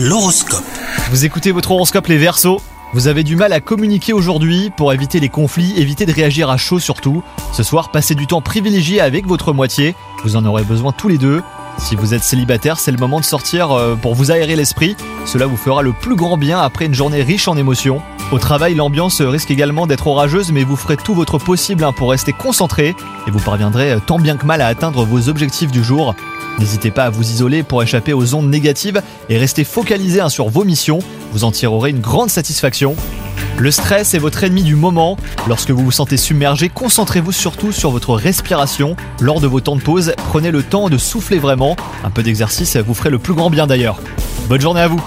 L'horoscope. Vous écoutez votre horoscope les Verseaux Vous avez du mal à communiquer aujourd'hui pour éviter les conflits, éviter de réagir à chaud surtout. Ce soir, passez du temps privilégié avec votre moitié, vous en aurez besoin tous les deux. Si vous êtes célibataire, c'est le moment de sortir euh, pour vous aérer l'esprit. Cela vous fera le plus grand bien après une journée riche en émotions. Au travail, l'ambiance risque également d'être orageuse, mais vous ferez tout votre possible hein, pour rester concentré et vous parviendrez euh, tant bien que mal à atteindre vos objectifs du jour. N'hésitez pas à vous isoler pour échapper aux ondes négatives et rester focalisé hein, sur vos missions, vous en tirerez une grande satisfaction. Le stress est votre ennemi du moment. Lorsque vous vous sentez submergé, concentrez-vous surtout sur votre respiration. Lors de vos temps de pause, prenez le temps de souffler vraiment. Un peu d'exercice vous ferait le plus grand bien d'ailleurs. Bonne journée à vous